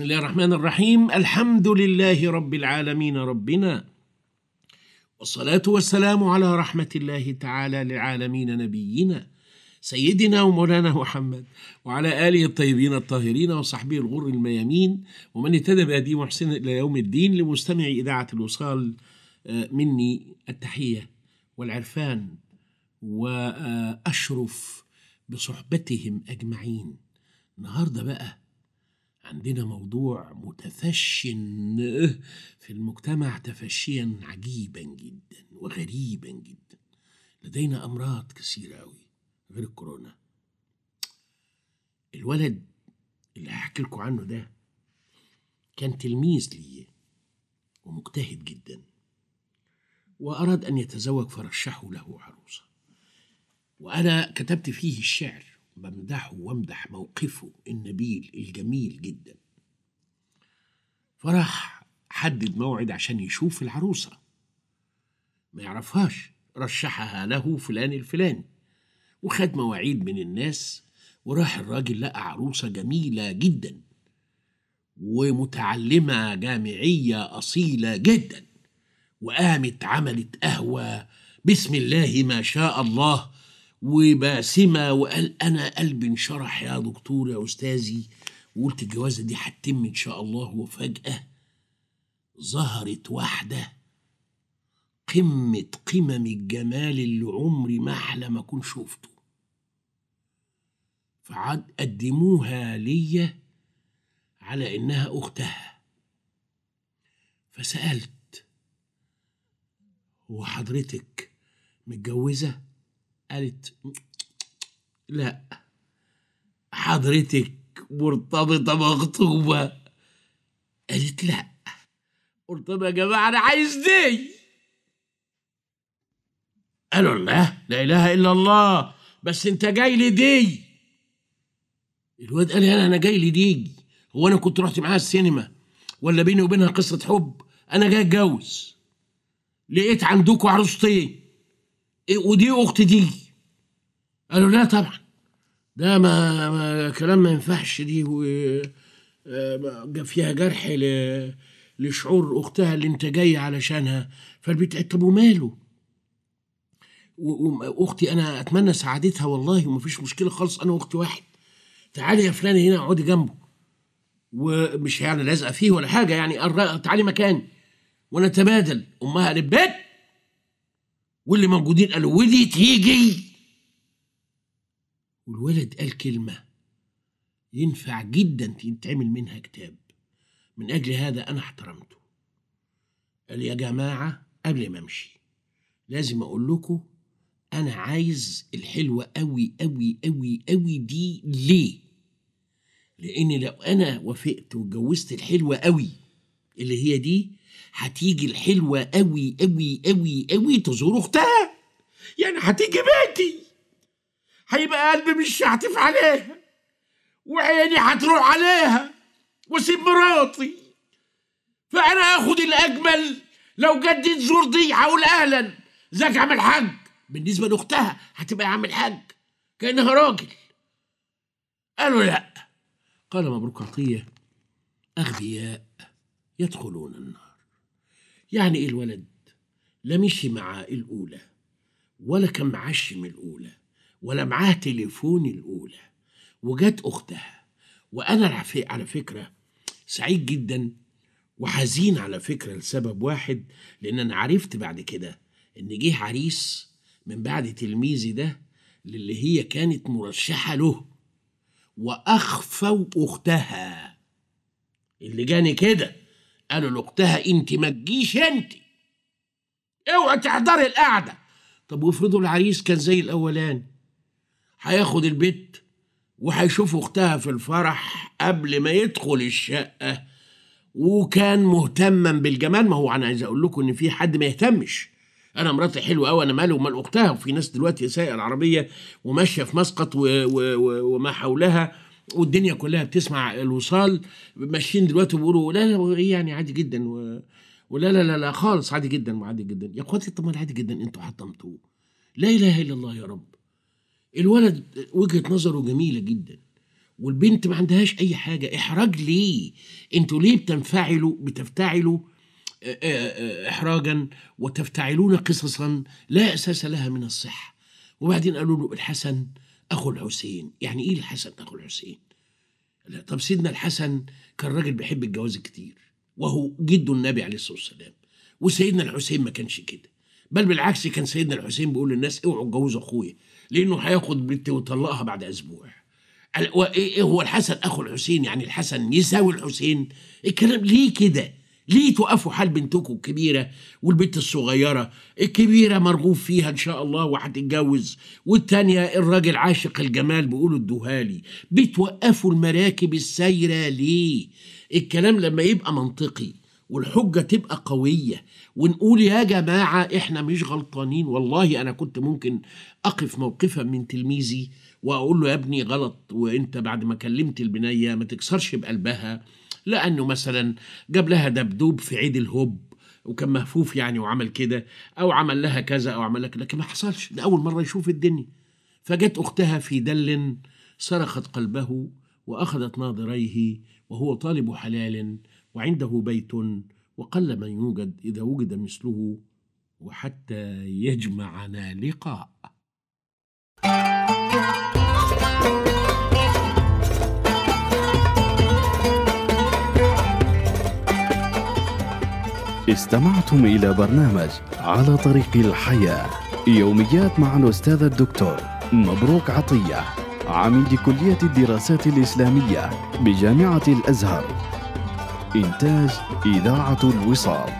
بسم الله الرحمن الرحيم. الحمد لله رب العالمين ربنا والصلاة والسلام على رحمة الله تعالى للعالمين نبينا سيدنا ومولانا محمد وعلى آله الطيبين الطاهرين وصحبه الغر الميامين ومن اهتدى بهدي محسن إلى يوم الدين لمستمع إذاعة الوصال آه، مني التحية والعرفان وأشرف بصحبتهم أجمعين. النهاردة بقى عندنا موضوع متفش في المجتمع تفشيا عجيبا جدا وغريبا جدا. لدينا أمراض كثيرة قوي غير الكورونا. الولد اللي هحكي لكم عنه ده كان تلميذ لي ومجتهد جدا وأراد أن يتزوج فرشحوا له عروسة. وأنا كتبت فيه الشعر بمدحه وامدح موقفه النبيل الجميل جدا. فراح حدد موعد عشان يشوف العروسة. ما يعرفهاش رشحها له فلان الفلاني. وخد مواعيد من الناس وراح الراجل لقى عروسة جميلة جدا. ومتعلمة جامعية أصيلة جدا. وقامت عملت قهوة بسم الله ما شاء الله وباسمة وقال أنا قلبي انشرح يا دكتور يا أستاذي وقلت الجوازة دي هتتم إن شاء الله. وفجأة ظهرت واحدة قمة قمم الجمال اللي عمري ما أحلم أكون شوفته فعد قدموها ليا على إنها أختها. فسألت هو حضرتك متجوزة؟ قالت لا حضرتك مرتبطة مخطوبة قالت لا. قلت يا جماعة أنا عايز دي. قالوا لا لا إله إلا الله. بس أنت جاي لي دي. الواد قال لي أنا جاي لي دي. هو أنا كنت رحت معاها السينما ولا بيني وبينها قصة حب؟ أنا جاي أتجوز. لقيت عندكم عروستين. إيه ودي اخت دي. قالوا لا طبعا. ده ما, ما كلام ما ينفعش دي و آه، فيها جرح. لشعور أختها اللي أنت جاي علشانها فالبيت طب وماله واختي أنا أتمنى سعادتها والله ومفيش مشكلة خالص أنا واختي واحد. تعالي يا فلانة هنا اقعدي جنبه. ومش يعني لازقة فيه ولا حاجة يعني تعالي مكاني. ونتبادل أمها قالت بيت! واللي موجودين قالوا ودي تيجي والولد قال كلمة ينفع جدا يتعمل منها كتاب. من أجل هذا أنا احترمته. قال يا جماعة قبل ما أمشي لازم أقول لكم أنا عايز الحلوة أوي أوي أوي أوي دي ليه؟ لأن لو أنا وافقت واتجوزت الحلوة أوي اللي هي دي هتيجي الحلوة أوي أوي أوي أوي تزور أختها. يعني هتيجي بيتي. هيبقى قلبي مش هعطف عليها وعيني هتروح عليها وأسيب مراتي. فأنا آخد الأجمل. لو جت تزور دي هقول أهلا. إزيك يا عم الحاج؟ بالنسبة لأختها هتبقى يا عم الحاج. كأنها راجل. قالوا لا. قال مبروك عطية أغبياء. يدخلون النار. يعني إيه الولد؟ لا مشي مع الأولى ولا كان معشم الأولى ولا معاه تليفون الأولى وجت أختها. وأنا على فكرة سعيد جدا وحزين على فكرة لسبب واحد لأن أنا عرفت بعد كده إن جه عريس من بعد تلميذي ده للي هي كانت مرشحة له وأخفوا أختها. اللي جاني كده. قالوا لاختها انت ما تجيش انت. اوعي تحضري القعدة. طب وافرضوا العريس كان زي الاولاني هياخد البيت وهيشوف اختها في الفرح قبل ما يدخل الشقة. وكان مهتما بالجمال. ما هو أنا عايز أقول لكم إن في حد ما يهتمش. أنا مراتي حلوة قوي أنا مالي ومال أختها. وفي ناس دلوقتي سايقه العربية وماشية في مسقط و و و وما حولها. والدنيا كلها بتسمع الوصال ماشيين دلوقتي بيقولوا لا لا إيه يعني؟ عادي جدا و ولا لا لا لا خالص عادي جدا وعادي جدا. يا إخواتي طب ما عادي جدا أنتوا حطمتوه. لا إله إلا الله يا رب. الولد وجهة نظره جميلة جدا والبنت ما عندهاش أي حاجة. إحراج ليه؟ أنتوا ليه بتنفعلوا بتفتعلوا احراجا وتفتعلون قصصا لا أساس لها من الصحة؟ وبعدين قالوا له الحسن أخو الحسين. يعني إيه الحسن أخو الحسين؟ لا طب سيدنا الحسن كان راجل بيحب الجواز كتير وهو جد النبي عليه الصلاة والسلام. وسيدنا الحسين ما كانش كده. بل بالعكس كان سيدنا الحسين بيقول للناس اوعوا تجوزوا أخويا لأنه هياخد بنتي ويطلقها بعد أسبوع. وايه إيه هو الحسن أخو الحسين؟ يعني الحسن يساوي الحسين؟ الكلام ليه كده؟ ليه توقفوا حال بنتكم الكبيرة والبنت الصغيرة؟ الكبيرة مرغوب فيها إن شاء الله وهتتجوز والتانية الراجل عاشق الجمال بيقولوا ادوهالي. بتوقفوا المراكب السايرة ليه؟ الكلام لما يبقى منطقي والحجة تبقى قوية ونقول يا جماعة إحنا مش غلطانين. والله أنا كنت ممكن أقف موقفا من تلميذي وأقول له يا ابني غلط وأنت بعد ما كلمت البنية ما تكسرش بقلبها. لأنه مثلا جاب لها دبدوب في عيد الهب وكان مهفوف يعني وعمل كده أو عمل لها كذا أو عمل كده لكن ما حصلش. ده أول مرة يشوف الدنيا. فجت أختها في دل صرخت قلبه وأخذت ناظريه وهو طالب حلال وعنده بيت وقل من يوجد إذا وجد مثله وحتى يجمعنا لقاء. استمعتم إلى برنامج على طريق الحياة. يوميات مع الأستاذ الدكتور مبروك عطية عميد كلية الدراسات الإسلامية بجامعة الأزهر. إنتاج إذاعة الوصال.